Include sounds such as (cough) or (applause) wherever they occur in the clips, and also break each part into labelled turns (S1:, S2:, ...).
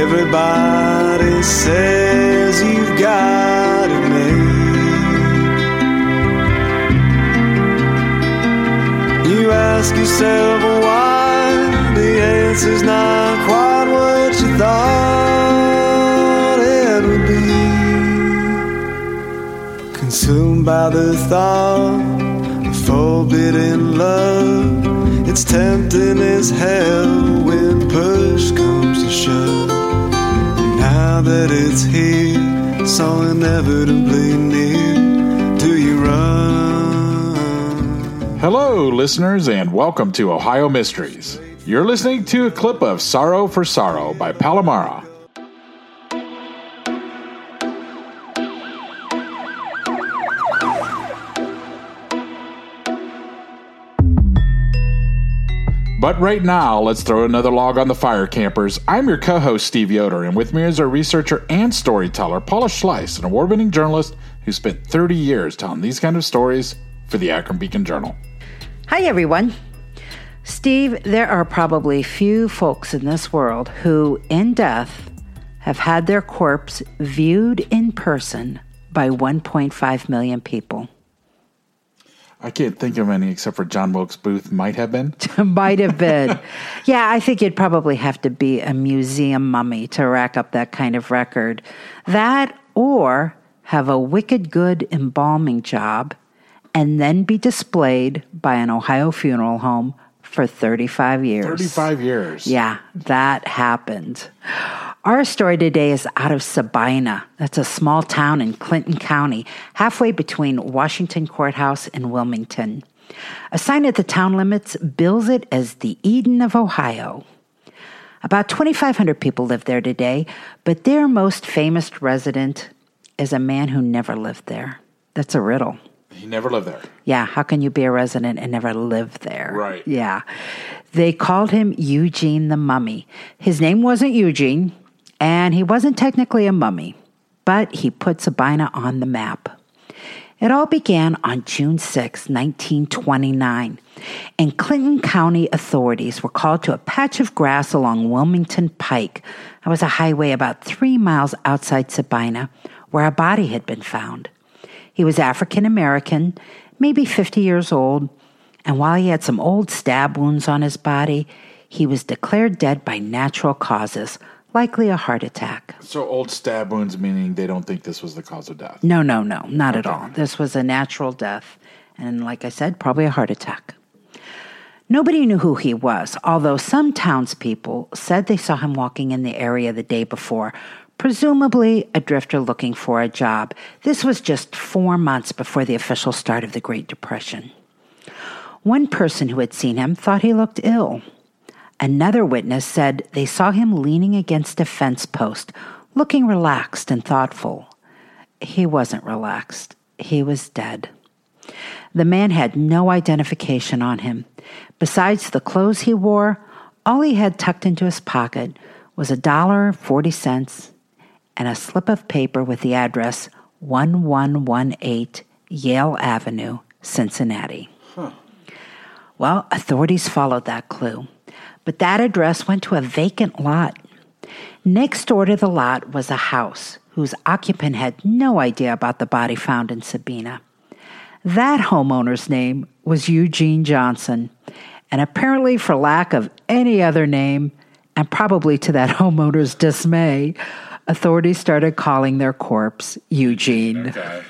S1: Everybody says you've got it made. You ask yourself why the answer's not quite what you thought it would be. Consumed by the thought of forbidden love, it's tempting as hell when push comes to shove. That it's here, so inevitably near, do you run?
S2: Hello, listeners, and welcome to Ohio Mysteries. You're listening to a clip of Sorrow for Sorrow by Palamara. But right now, let's throw another log on the fire, campers. I'm your co host, Steve Yoder, and with me is our researcher and storyteller, Paula Schleis, an award winning journalist who spent 30 years telling these kind of stories for the Akron Beacon Journal.
S3: Hi, everyone. Steve, there are probably few folks in this world who, in death, have had their corpse viewed in person by 1.5 million people.
S2: I can't think of any except for John Wilkes Booth might have been. (laughs)
S3: Might have been. yeah, I think you'd probably have to be a museum mummy to rack up that kind of record. That or have a wicked good embalming job and then be displayed by an Ohio funeral home for 35 years.
S2: 35 years.
S3: Yeah, that happened. Our story today is out of Sabina. That's a small town in Clinton County, halfway between Washington Courthouse and Wilmington. A sign at the town limits bills it as the Eden of Ohio. About 2,500 people live there today, but their most famous resident is a man who never lived there. That's a riddle.
S2: He never lived there.
S3: Yeah, how can you be a resident and never live there?
S2: Right.
S3: Yeah. They called him Eugene the Mummy. His name wasn't Eugene, and he wasn't technically a mummy, but he put Sabina on the map. It all began on June 6, 1929, and Clinton County authorities were called to a patch of grass along Wilmington Pike. That was a highway about three miles outside Sabina, where a body had been found. He was African American, maybe 50 years old, and while he had some old stab wounds on his body, he was declared dead by natural causes, likely a heart attack.
S2: So, old stab wounds, meaning they don't think this was the cause of death.
S3: No, no, no, not at all. This was a natural death, and like I said, probably a heart attack. Nobody knew who he was, although some townspeople said they saw him walking in the area the day before, presumably a drifter looking for a job. This was just four months before the official start of the Great Depression. One person who had seen him thought he looked ill. Another witness said they saw him leaning against a fence post, looking relaxed and thoughtful. He wasn't relaxed, he was dead. The man had no identification on him. Besides the clothes he wore, all he had tucked into his pocket was a dollar forty cents and a slip of paper with the address 1118 Yale Avenue, Cincinnati. Well, authorities followed that clue, but that address went to a vacant lot. Next door to the lot was a house whose occupant had no idea about the body found in Sabina. That homeowner's name was Eugene Johnson, and apparently, for lack of any other name, and probably to that (laughs) homeowner's dismay, authorities started calling their corpse Eugene.
S2: Okay.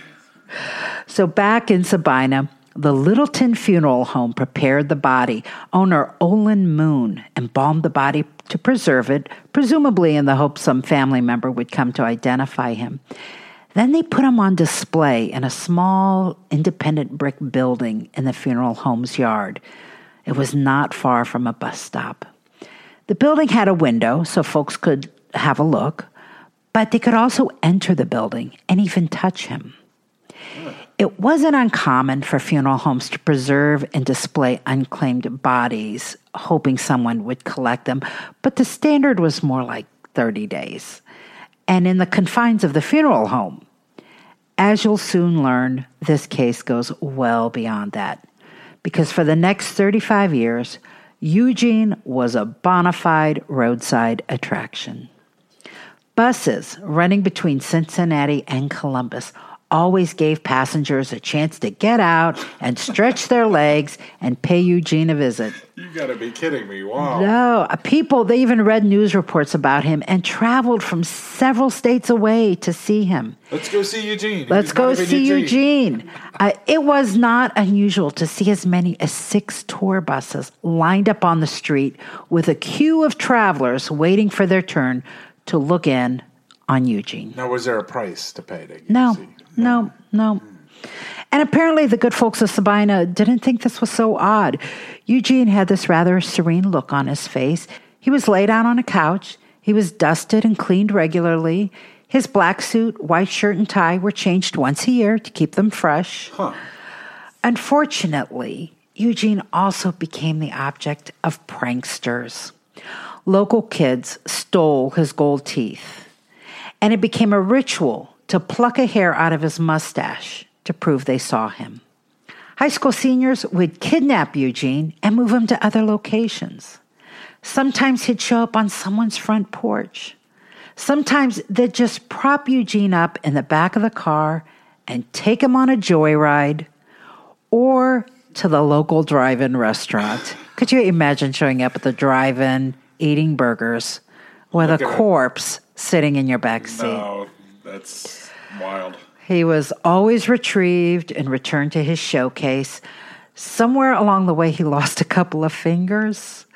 S3: So back in Sabina, the Littleton Funeral Home prepared the body. Owner Olin Moon embalmed the body to preserve it, presumably in the hope some family member would come to identify him. Then they put him on display in a small independent brick building in the funeral home's yard. It was not far from a bus stop. The building had a window so folks could have a look, but they could also enter the building and even touch him. It wasn't uncommon for funeral homes to preserve and display unclaimed bodies, hoping someone would collect them, but the standard was more like 30 days. And in the confines of the funeral home, as you'll soon learn, this case goes well beyond that. Because for the next 35 years, Eugene was a bona fide roadside attraction. Buses running between Cincinnati and Columbus always gave passengers a chance to get out and stretch their legs and pay Eugene a visit.
S2: You gotta be kidding me. Wow.
S3: No, uh, people, they even read news reports about him and traveled from several states away to see him.
S2: Let's go see Eugene.
S3: Let's
S2: He's
S3: go see Eugene. Uh, it was not unusual to see as many as six tour buses lined up on the street with a queue of travelers waiting for their turn to look in on Eugene.
S2: Now, was there a price to pay to get
S3: No,
S2: see?
S3: No, no. And apparently, the good folks of Sabina didn't think this was so odd. Eugene had this rather serene look on his face. He was laid out on a couch. He was dusted and cleaned regularly. His black suit, white shirt, and tie were changed once a year to keep them fresh.
S2: Huh.
S3: Unfortunately, Eugene also became the object of pranksters. Local kids stole his gold teeth, and it became a ritual to pluck a hair out of his mustache to prove they saw him. High school seniors would kidnap Eugene and move him to other locations. Sometimes he'd show up on someone's front porch. Sometimes they'd just prop Eugene up in the back of the car and take him on a joyride or to the local drive in restaurant. Could you imagine showing up at the drive in, eating burgers, with
S2: Look
S3: a
S2: at it.
S3: corpse sitting in your back seat?
S2: No, that's wild.
S3: He was always retrieved and returned to his showcase. Somewhere along the way, he lost a couple of fingers.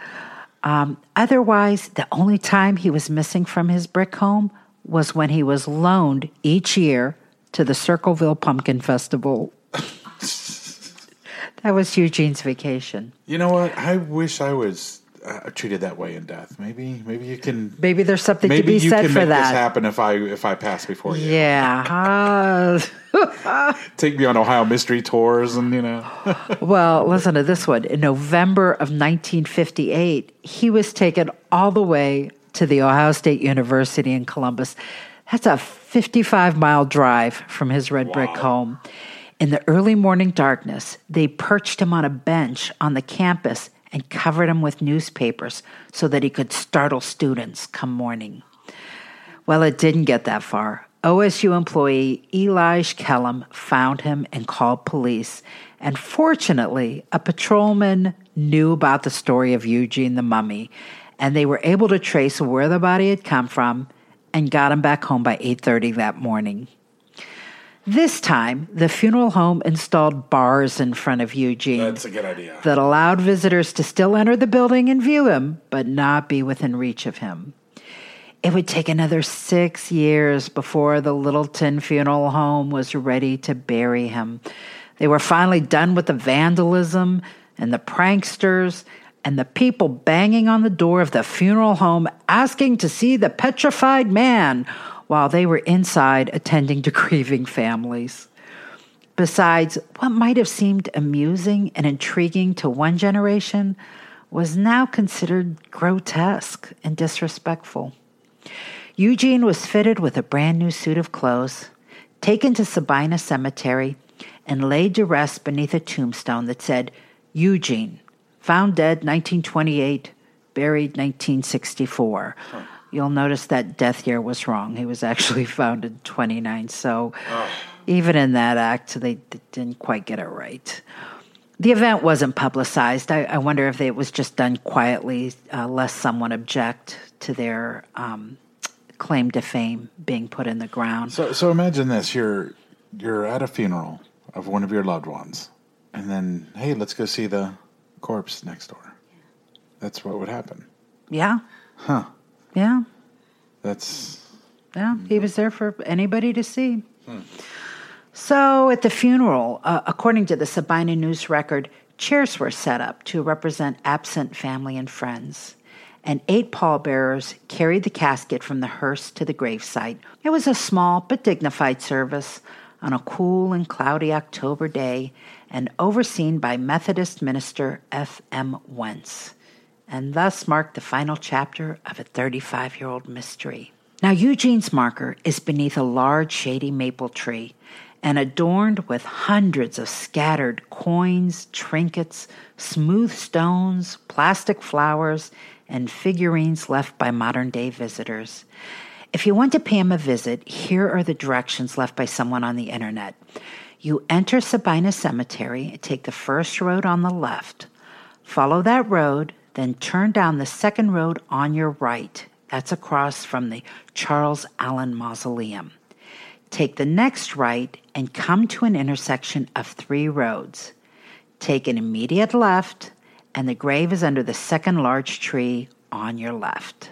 S3: Um, otherwise, the only time he was missing from his brick home was when he was loaned each year to the Circleville Pumpkin Festival. (laughs) that was Eugene's vacation.
S2: You know what? I wish I was uh, treated that way in death. Maybe, maybe you can.
S3: Maybe there's something to be
S2: you
S3: said
S2: can
S3: for
S2: make this
S3: that.
S2: happen if I if I pass before you.
S3: Yeah. Uh, (laughs)
S2: Take me on Ohio mystery tours, and you know. (laughs)
S3: Well, listen to this one. In November of 1958, he was taken all the way to the Ohio State University in Columbus. That's a 55 mile drive from his red brick home. In the early morning darkness, they perched him on a bench on the campus and covered him with newspapers so that he could startle students come morning. Well, it didn't get that far. OSU employee Eli Kellum found him and called police. And fortunately, a patrolman knew about the story of Eugene the mummy, and they were able to trace where the body had come from and got him back home by 8:30 that morning. This time, the funeral home installed bars in front of Eugene
S2: That's a good idea.
S3: that allowed visitors to still enter the building and view him, but not be within reach of him. It would take another six years before the Littleton Funeral Home was ready to bury him. They were finally done with the vandalism and the pranksters and the people banging on the door of the funeral home asking to see the petrified man while they were inside attending to (laughs) grieving families. Besides, what might have seemed amusing and intriguing to one generation was now considered grotesque and disrespectful. Eugene was fitted with a brand new suit of clothes, taken to Sabina Cemetery, and laid to rest beneath a tombstone that said, Eugene, found dead 1928, buried 1964. You'll notice that death year was wrong. He was actually (laughs) found in 29. So even in that act, they, they didn't quite get it right. The event wasn't publicized. I, I wonder if it was just done quietly, uh, lest someone object to their um, claim to fame being put in the ground.
S2: So, so imagine this: you're you're at a funeral of one of your loved ones, and then hey, let's go see the corpse next door. That's what would happen.
S3: Yeah.
S2: Huh?
S3: Yeah.
S2: That's
S3: Yeah. He was there for anybody to see. So at the funeral, uh, according to the Sabina News record, Chairs were set up to represent absent family and friends, and eight pallbearers carried the casket from the hearse to the gravesite. It was a small but dignified service on a cool and cloudy October day and overseen by Methodist minister F. M. Wentz, and thus marked the final chapter of a 35 year old mystery. Now, Eugene's marker is beneath a large shady maple tree and adorned with hundreds of scattered coins, trinkets, smooth stones, plastic flowers, and figurines left by modern day visitors. If you want to pay him a visit, here are the directions left by someone on the internet. You enter Sabina Cemetery, take the first road on the left, follow that road, then turn down the second road on your right. That's across from the Charles Allen Mausoleum. Take the next right and come to an intersection of three roads. Take an immediate left, and the grave is under the second large tree on your left.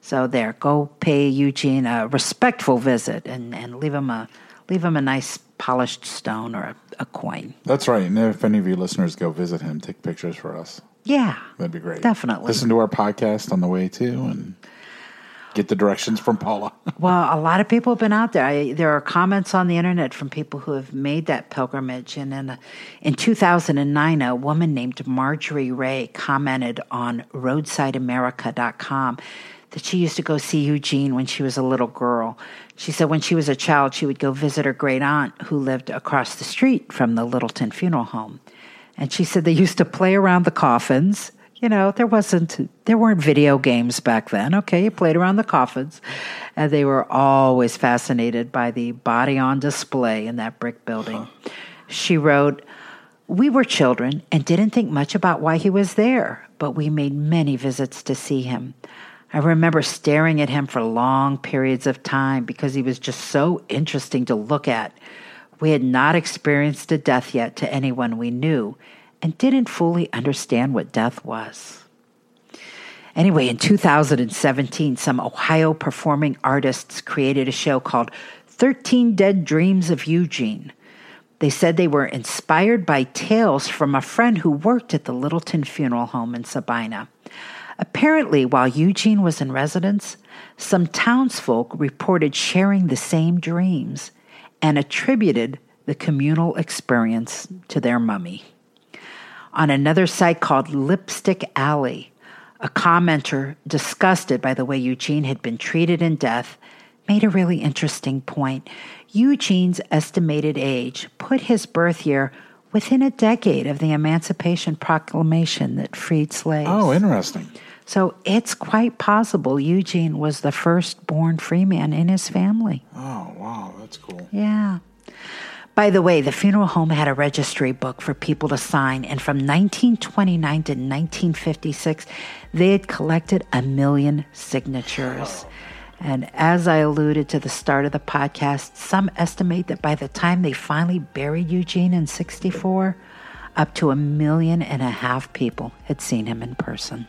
S3: So there, go pay Eugene a respectful visit and, and leave him a leave him a nice polished stone or a, a coin.
S2: That's right. And if any of you listeners go visit him, take pictures for us.
S3: Yeah,
S2: That'd be great.
S3: Definitely.
S2: Listen to our podcast on the way too and get the directions from Paula. (laughs)
S3: Well, a lot of people have been out there. I, there are comments on the internet from people who have made that pilgrimage. And uh, in, in 2009, a woman named Marjorie Ray commented on roadsideamerica.com that she used to go see Eugene when she was a little girl. She said when she was a child, she would go visit her great aunt who lived across the street from the Littleton Funeral Home. And she said they used to play around the coffins. You know, there wasn't, there weren't video games back then. Okay, you played around the coffins. And they were always fascinated by the body on display in that brick building. She wrote, We were children and didn't think much about why he was there, but we made many visits to see him. I remember staring at him for long periods of time because he was just so interesting to look at. We had not experienced a death yet to anyone we knew and didn't fully understand what death was. Anyway, in 2017, some Ohio performing artists created a show called 13 Dead Dreams of Eugene. They said they were inspired by tales from a friend who worked at the Littleton Funeral Home in Sabina. Apparently, while Eugene was in residence, some townsfolk reported sharing the same dreams and attributed the communal experience to their mummy. On another site called Lipstick Alley, a commenter, disgusted by the way Eugene had been treated in death, made a really interesting point. Eugene's estimated age put his birth year within a decade of the Emancipation Proclamation that freed slaves.
S2: Oh, interesting.
S3: So it's quite possible Eugene was the first born free man in his family.
S2: Oh, wow. That's cool.
S3: Yeah. By the way, the funeral home had a registry book for people to sign, and from 1929 to 1956, they had collected a million signatures. And as I alluded to the start of the podcast, some estimate that by the time they finally buried Eugene in 64, up to a million and a half people had seen him in person.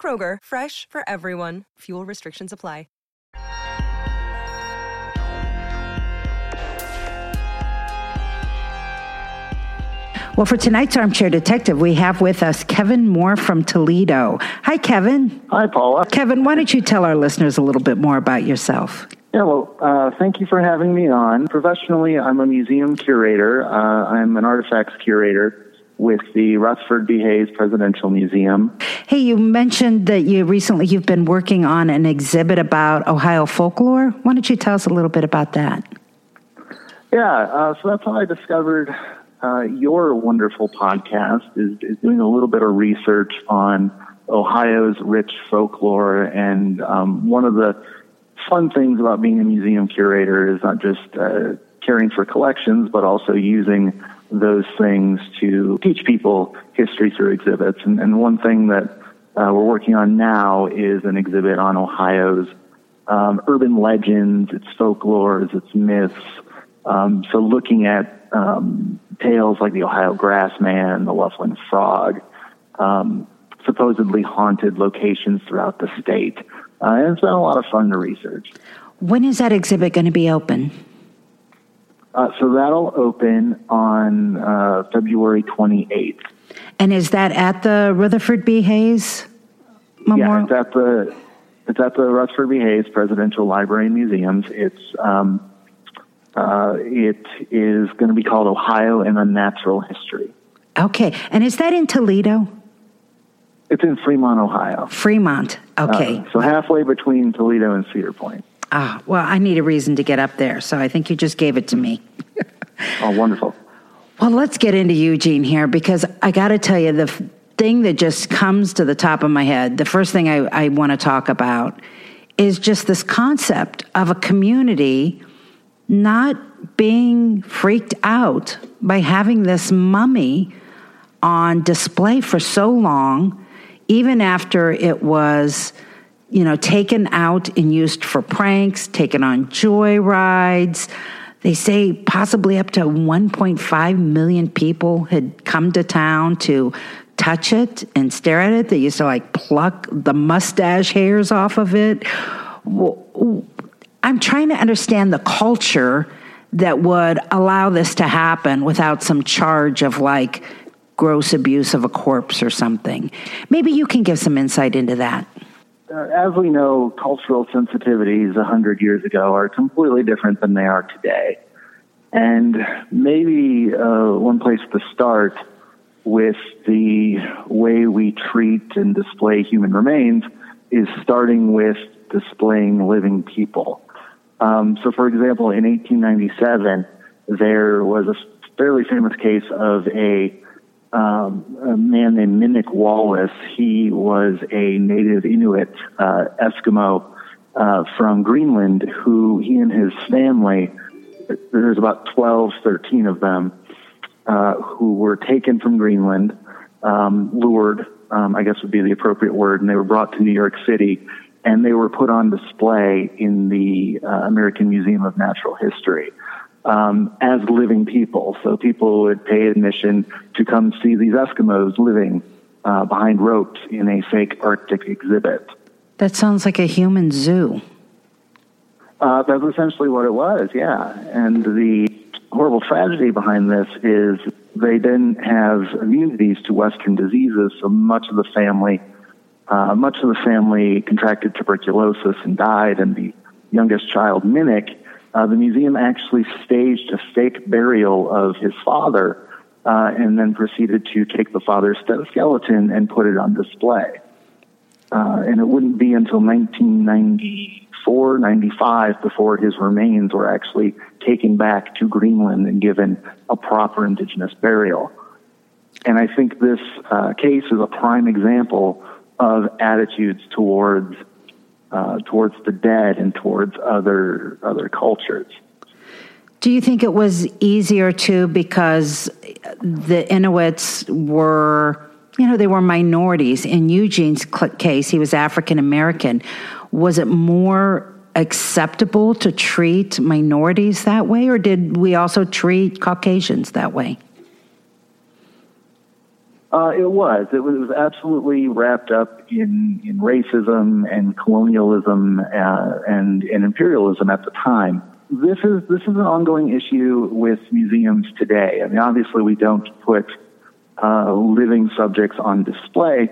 S4: Kroger, fresh for everyone. Fuel restrictions apply.
S3: Well, for tonight's Armchair Detective, we have with us Kevin Moore from Toledo. Hi, Kevin.
S5: Hi, Paula.
S3: Kevin, why don't you tell our listeners a little bit more about yourself?
S5: Yeah, well, uh, thank you for having me on. Professionally, I'm a museum curator. Uh, I'm an artifacts curator with the Rutherford B. Hayes Presidential Museum.
S3: Hey, you mentioned that you recently you've been working on an exhibit about Ohio folklore. Why don't you tell us a little bit about that?
S5: Yeah, uh, so that's how I discovered uh, your wonderful podcast is, is, doing a little bit of research on Ohio's rich folklore. And um, one of the fun things about being a museum curator is not just uh, caring for collections, but also using those things to teach people history through exhibits. And, and one thing that uh, we're working on now is an exhibit on Ohio's um, urban legends, its folklores, its myths. Um, so looking at um, tales like the Ohio Grassman, the Loveland Frog, um, supposedly haunted locations throughout the state. Uh, and it's been a lot of fun to research.
S3: When is that exhibit going to be open?
S5: Uh, so that'll open on uh, February 28th.
S3: And is that at the Rutherford B. Hayes Memorial?
S5: Yeah, it's at the it's at the Rutherford B. Hayes Presidential Library and Museums. It's um, uh, it is going to be called Ohio and Unnatural History.
S3: Okay, and is that in Toledo?
S5: It's in Fremont, Ohio.
S3: Fremont. Okay.
S5: Uh, so halfway between Toledo and Cedar Point.
S3: Ah, well, I need a reason to get up there, so I think you just gave it to me. (laughs)
S5: oh, wonderful.
S3: Well, let's get into Eugene here because I got to tell you the f- thing that just comes to the top of my head, the first thing I, I want to talk about is just this concept of a community not being freaked out by having this mummy on display for so long, even after it was you know, taken out and used for pranks, taken on joy rides. They say possibly up to 1.5 million people had come to town to touch it and stare at it. They used to like pluck the mustache hairs off of it. I'm trying to understand the culture that would allow this to happen without some charge of like gross abuse of a corpse or something. Maybe you can give some insight into that
S5: as we know, cultural sensitivities 100 years ago are completely different than they are today. And maybe uh, one place to start with the way we treat and display human remains is starting with displaying living people. Um, so, for example, in 1897, there was a fairly famous case of a um, a man named Minik Wallace. He was a native Inuit uh, Eskimo uh, from Greenland who he and his family, there's about 12, 13 of them, uh, who were taken from Greenland, um, lured, um, I guess would be the appropriate word, and they were brought to New York City and they were put on display in the uh, American Museum of Natural History um, as living people. So people would pay admission to come see these Eskimos living uh, behind ropes in a fake Arctic exhibit.
S3: That sounds like a human zoo.
S5: Uh, that's essentially what it was, yeah. And the horrible tragedy behind this is they didn't have immunities to Western diseases, so much of the family, uh, much of the family contracted tuberculosis and died, and the youngest child, Minik, uh, the museum actually staged a fake burial of his father uh, and then proceeded to take the father's skeleton and put it on display. Uh, and it wouldn't be until 1994, 95 before his remains were actually taken back to Greenland and given a proper indigenous burial. And I think this uh, case is a prime example of attitudes towards uh, towards the dead and towards other other cultures.
S3: Do you think it was easier too because the Inuits were, you know, they were minorities? In Eugene's case, he was African American. Was it more acceptable to treat minorities that way, or did we also treat Caucasians that way?
S5: Uh, it was. It was. Absolutely wrapped up in, in racism and colonialism uh, and, and imperialism at the time. This is this is an ongoing issue with museums today. I mean, obviously, we don't put uh, living subjects on display,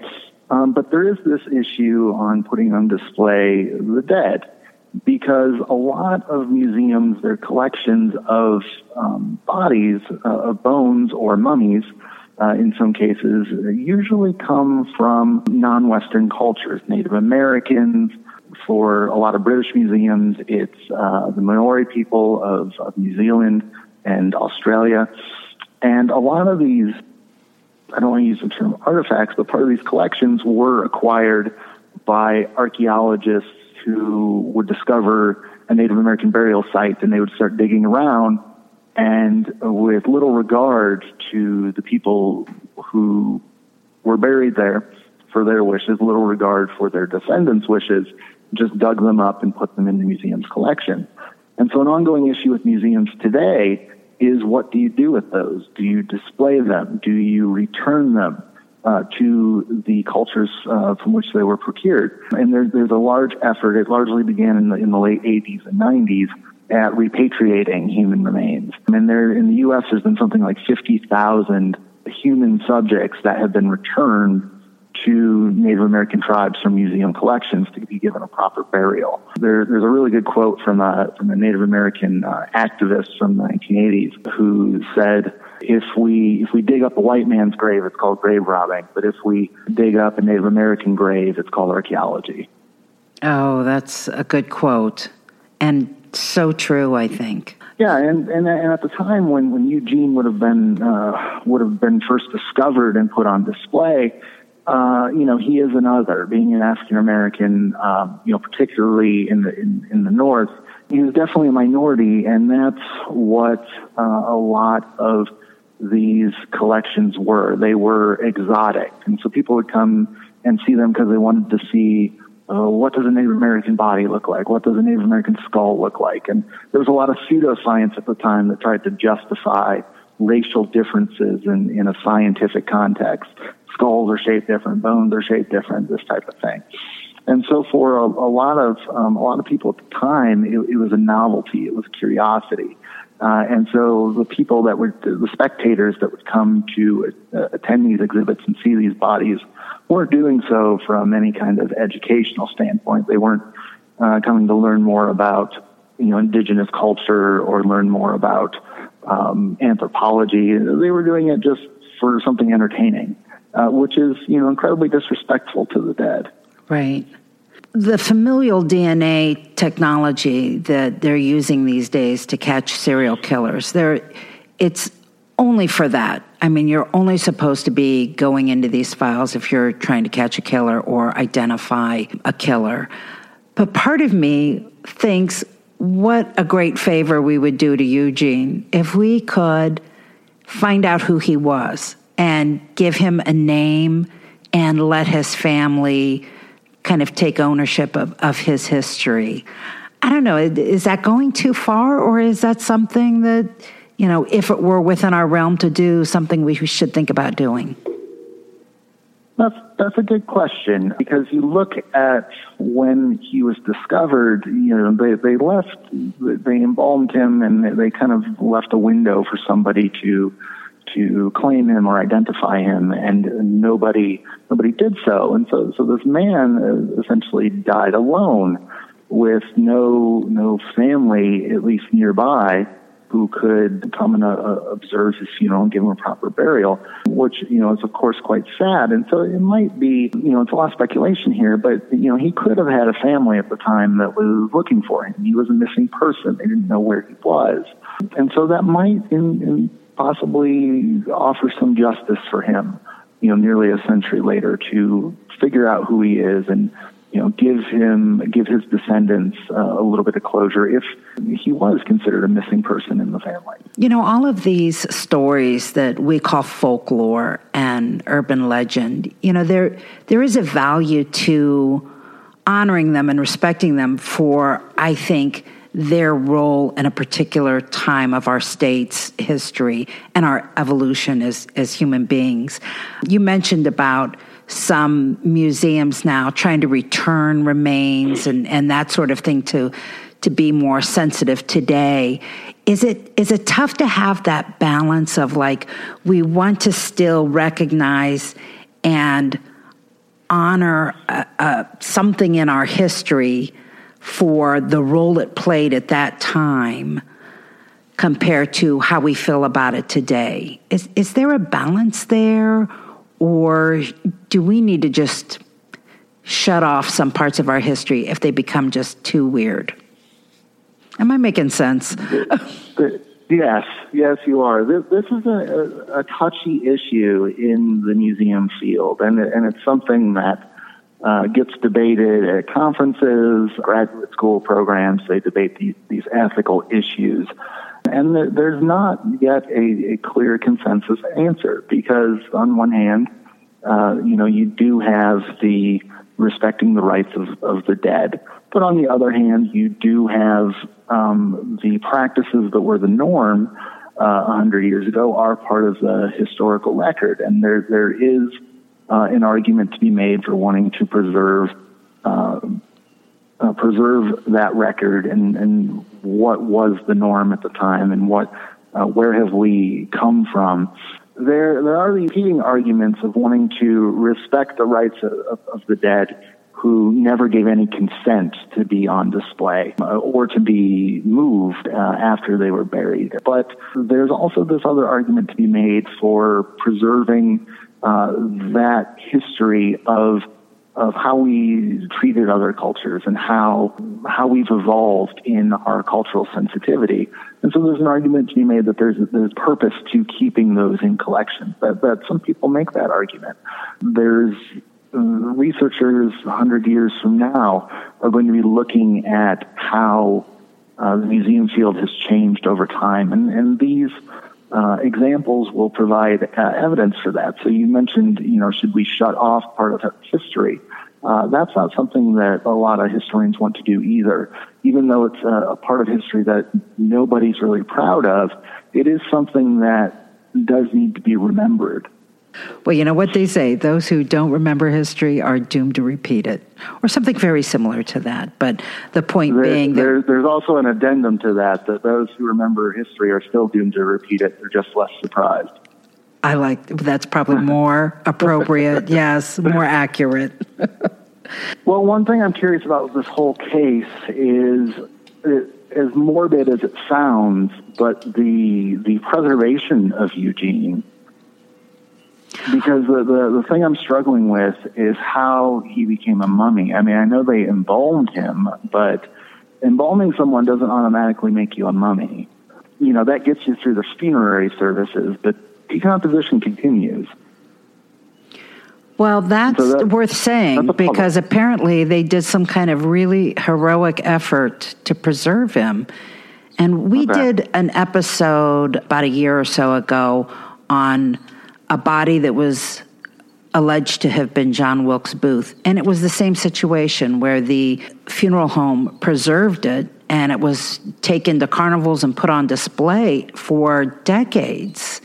S5: um, but there is this issue on putting on display the dead because a lot of museums, their collections of um, bodies, uh, of bones or mummies uh, in some cases, usually come from non-Western cultures, Native Americans. For a lot of British museums, it's uh, the Maori people of, of New Zealand and Australia. And a lot of these, I don't want to use the term artifacts, but part of these collections were acquired by archaeologists who would discover a Native American burial site and they would start digging around and with little regard to the people who were buried there for their wishes, little regard for their descendants' wishes, just dug them up and put them in the museum's collection. And so, an ongoing issue with museums today is what do you do with those? Do you display them? Do you return them? Uh, to the cultures uh, from which they were procured. And there, there's a large effort. It largely began in the, in the late 80s and 90s at repatriating human remains. And there, in the U.S., there's been something like 50,000 human subjects that have been returned to Native American tribes from museum collections to be given a proper burial. There, there's a really good quote from a, from a Native American uh, activist from the 1980s who said, if we if we dig up a white man's grave, it's called grave robbing. But if we dig up a Native American grave, it's called archaeology.
S3: Oh, that's a good quote, and so true. I think.
S5: Yeah, and, and and at the time when when Eugene would have been uh, would have been first discovered and put on display, uh, you know, he is another. Being an African American, um, you know, particularly in the in, in the North, he was definitely a minority, and that's what uh, a lot of these collections were. They were exotic, and so people would come and see them because they wanted to see uh, what does a Native American body look like? What does a Native American skull look like? And there was a lot of pseudoscience at the time that tried to justify racial differences in, in a scientific context. Skulls are shaped different, bones are shaped different, this type of thing. And so for a, a lot of um, a lot of people at the time, it, it was a novelty, it was curiosity. Uh, and so the people that were the spectators that would come to uh, attend these exhibits and see these bodies weren't doing so from any kind of educational standpoint. They weren't uh, coming to learn more about you know indigenous culture or learn more about um, anthropology. They were doing it just for something entertaining, uh, which is you know incredibly disrespectful to the dead.
S3: Right. The familial DNA technology that they're using these days to catch serial killers, they it's only for that. I mean, you're only supposed to be going into these files if you're trying to catch a killer or identify a killer. But part of me thinks what a great favor we would do to Eugene if we could find out who he was and give him a name and let his family kind of take ownership of, of his history. I don't know, is that going too far or is that something that, you know, if it were within our realm to do, something we should think about doing?
S5: That's that's a good question because you look at when he was discovered. You know, they they left, they embalmed him, and they kind of left a window for somebody to to claim him or identify him, and nobody nobody did so. And so so this man uh, essentially died alone with no no family at least nearby who could come and uh, uh, observe his funeral and give him a proper burial, which, you know, is of course quite sad. And so it might be, you know, it's a lot of speculation here, but, you know, he could have had a family at the time that was looking for him. He was a missing person. They didn't know where he was. And so that might in, in possibly offer some justice for him, you know, nearly a century later to figure out who he is and you know, give him, give his descendants uh, a little bit of closure if he was considered a missing person in the family.
S3: You know, all of these stories that we call folklore and urban legend, you know, there there is a value to honoring them and respecting them for, I think, their role in a particular time of our state's history and our evolution as as human beings. You mentioned about some museums now trying to return remains and, and that sort of thing to to be more sensitive today. Is it is it tough to have that balance of like we want to still recognize and honor uh, uh, something in our history for the role it played at that time compared to how we feel about it today? Is is there a balance there? Or do we need to just shut off some parts of our history if they become just too weird? Am I making sense? (laughs)
S5: yes, yes, you are. This, this is a, a, touchy issue in the museum field, and, and it's something that uh, gets debated at conferences, graduate school programs. They debate these, these ethical issues. and there, there's not yet a, a, clear consensus answer because, on one hand, uh, you know, you do have the respecting the rights of, of the dead, but on the other hand, you do have um, the practices that were the norm uh, 100 years ago are part of the historical record, and there there is uh, an argument to be made for wanting to preserve uh, uh, preserve that record and, and what was the norm at the time and what uh, where have we come from. There there are repeating arguments of wanting to respect the rights of, of, of the dead who never gave any consent to be on display uh, or to be moved uh, after they were buried. But there's also this other argument to be made for preserving uh, that history of of how we treated other cultures and how how we've evolved in our cultural sensitivity. And so there's an argument to be made that there's there's purpose to keeping those in collections. That that some people make that argument. There's researchers 100 years from now are going to be looking at how uh, the museum field has changed over time, and and these uh, examples will provide uh, evidence for that. So you mentioned, you know, should we shut off part of history? Uh, that's not something that a lot of historians want to do either. Even though it's a, a part of history that nobody's really proud of, it is something that does need to be remembered.
S3: Well, you know what they say those who don't remember history are doomed to repeat it, or something very similar to that. But the point
S5: there,
S3: being
S5: there, there's also an addendum to that that those who remember history are still doomed to repeat it. They're just less surprised.
S3: I like that's probably more (laughs) appropriate. yes, more accurate.
S5: well, one thing I'm curious about this whole case is. It, as morbid as it sounds, but the the preservation of Eugene because the, the, the thing I'm struggling with is how he became a mummy. I mean, I know they embalmed him, but embalming someone doesn't automatically make you a mummy. You know, that gets you through the funerary services, but decomposition continues.
S3: Well, that's, so that, worth saying because apparently they did some kind of really heroic effort to preserve him. And we okay. did an episode about a year or so ago on a body that was alleged to have been John Wilkes Booth. And it was the same situation where the funeral home preserved it and it was taken to carnivals and put on display for decades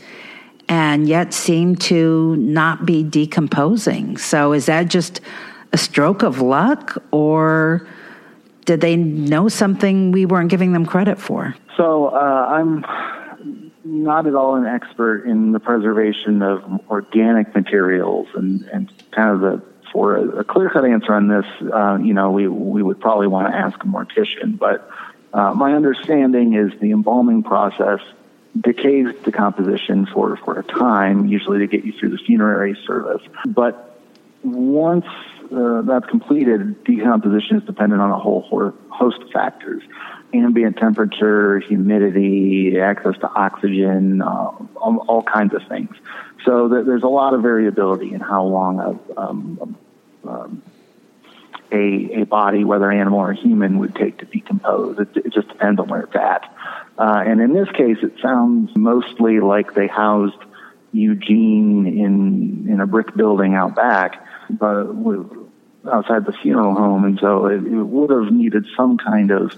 S3: and yet seemed to not be decomposing. So is that just a stroke of luck or did they know something we weren't giving them credit for?
S5: So uh, I'm not at all an expert in the preservation of organic materials and, and kind of the for a, clear cut answer on this, uh, you know, we, we would probably want to ask a mortician. But uh, my understanding is the embalming process decays decomposition for, for a time, usually to get you through the funerary service. But once uh, that's completed, decomposition is dependent on a whole host of factors ambient temperature, humidity, access to oxygen, uh, all, kinds of things. So th- there's a lot of variability in how long a, um, um, a, a body, whether animal or human, would take to decompose. It, it just depends on where it's at. Uh, and in this case, it sounds mostly like they housed Eugene in in a brick building out back, but outside the funeral home, and so it, it would have needed some kind of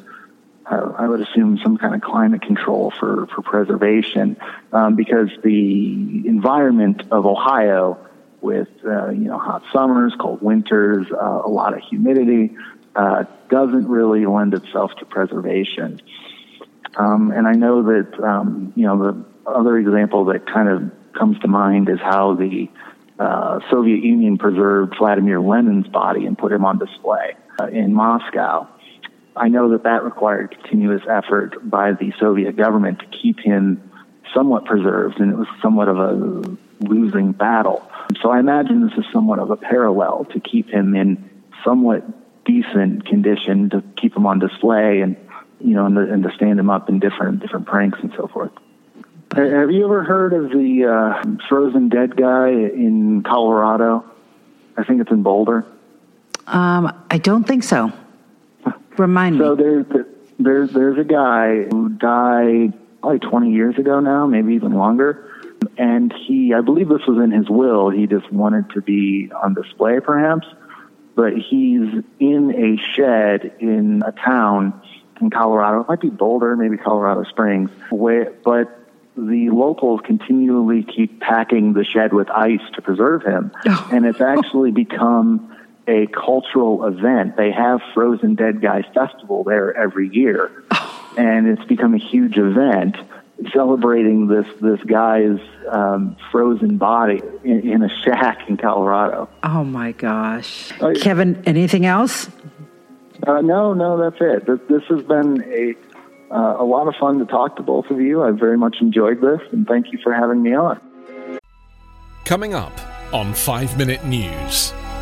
S5: I would assume some kind of climate control for, for preservation um, because the environment of Ohio with uh, you know hot summers, cold winters, uh, a lot of humidity uh, doesn't really lend itself to preservation. Um, and I know that um, you know the other example that kind of comes to mind is how the uh, Soviet Union preserved Vladimir Lenin's body and put him on display uh, in Moscow. I know that that required continuous effort by the Soviet government to keep him somewhat preserved, and it was somewhat of a losing battle. So I imagine this is somewhat of a parallel to keep him in somewhat decent condition, to keep him on display, and you know, and, the, and to stand him up in different different pranks and so forth. Have you ever heard of the uh, frozen dead guy in Colorado? I think it's in Boulder.
S3: Um, I don't think so. Remind
S5: so
S3: me.
S5: So there's there's there's a guy who died probably 20 years ago now, maybe even longer. And he, I believe this was in his will. He just wanted to be on display, perhaps. But he's in a shed in a town in Colorado. It might be Boulder, maybe Colorado Springs. Where, but the locals continually keep packing the shed with ice to preserve him. Oh. and it's actually become a cultural event. They have Frozen Dead Guy Festival there every year. And it's become a huge event celebrating this this guy's um, frozen body in, in, a shack in Colorado.
S3: Oh my gosh, uh, Kevin! Anything else?
S5: Uh, no, no, that's it. This, this has been a uh, a lot of fun to talk to both of you. I've very much enjoyed this, and thank you for having me on.
S6: Coming up on Five Minute News,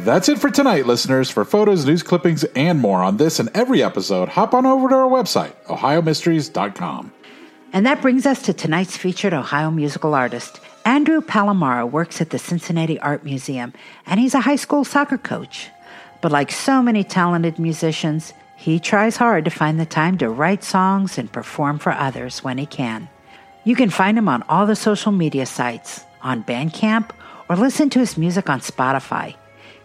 S2: That's it for tonight, listeners. For photos, news clippings, and more on this and every episode, hop on over to our website, ohiomysteries.com.
S3: And that brings us to tonight's featured Ohio musical artist. Andrew Palamara works at the Cincinnati Art Museum, and he's a high school soccer coach. But like so many talented musicians, he tries hard to find the time to write songs and perform for others when he can. You can find him on all the social media sites, on Bandcamp, or listen to his music on Spotify.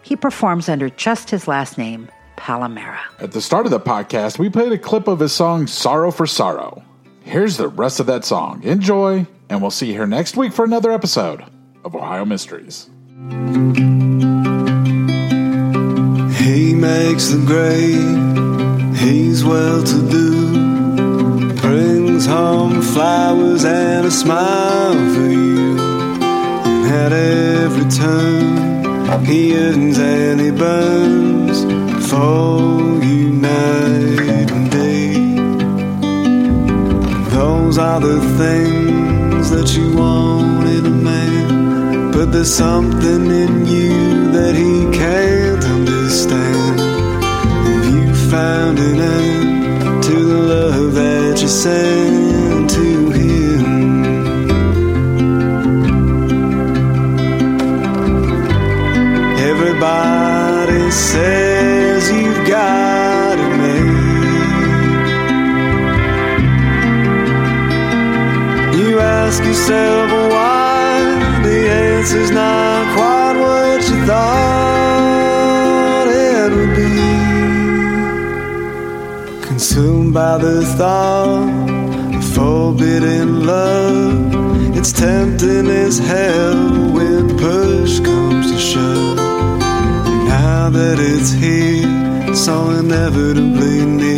S3: He performs under just his last name, Palamara.
S2: At the start of the podcast, we played a clip of his song Sorrow for Sorrow. Here's the rest of that song. Enjoy, and we'll see you here next week for another episode of Ohio Mysteries.
S1: He makes the grade, he's well to do, brings home flowers and a smile for you, and at every turn he and he burns for you night and day. Those are the things that you want in a man, but there's something in you that he can't understand. You found an end to the love that you thought forbidden love, it's tempting as hell when push comes to shove. Now that it's here, so inevitably near,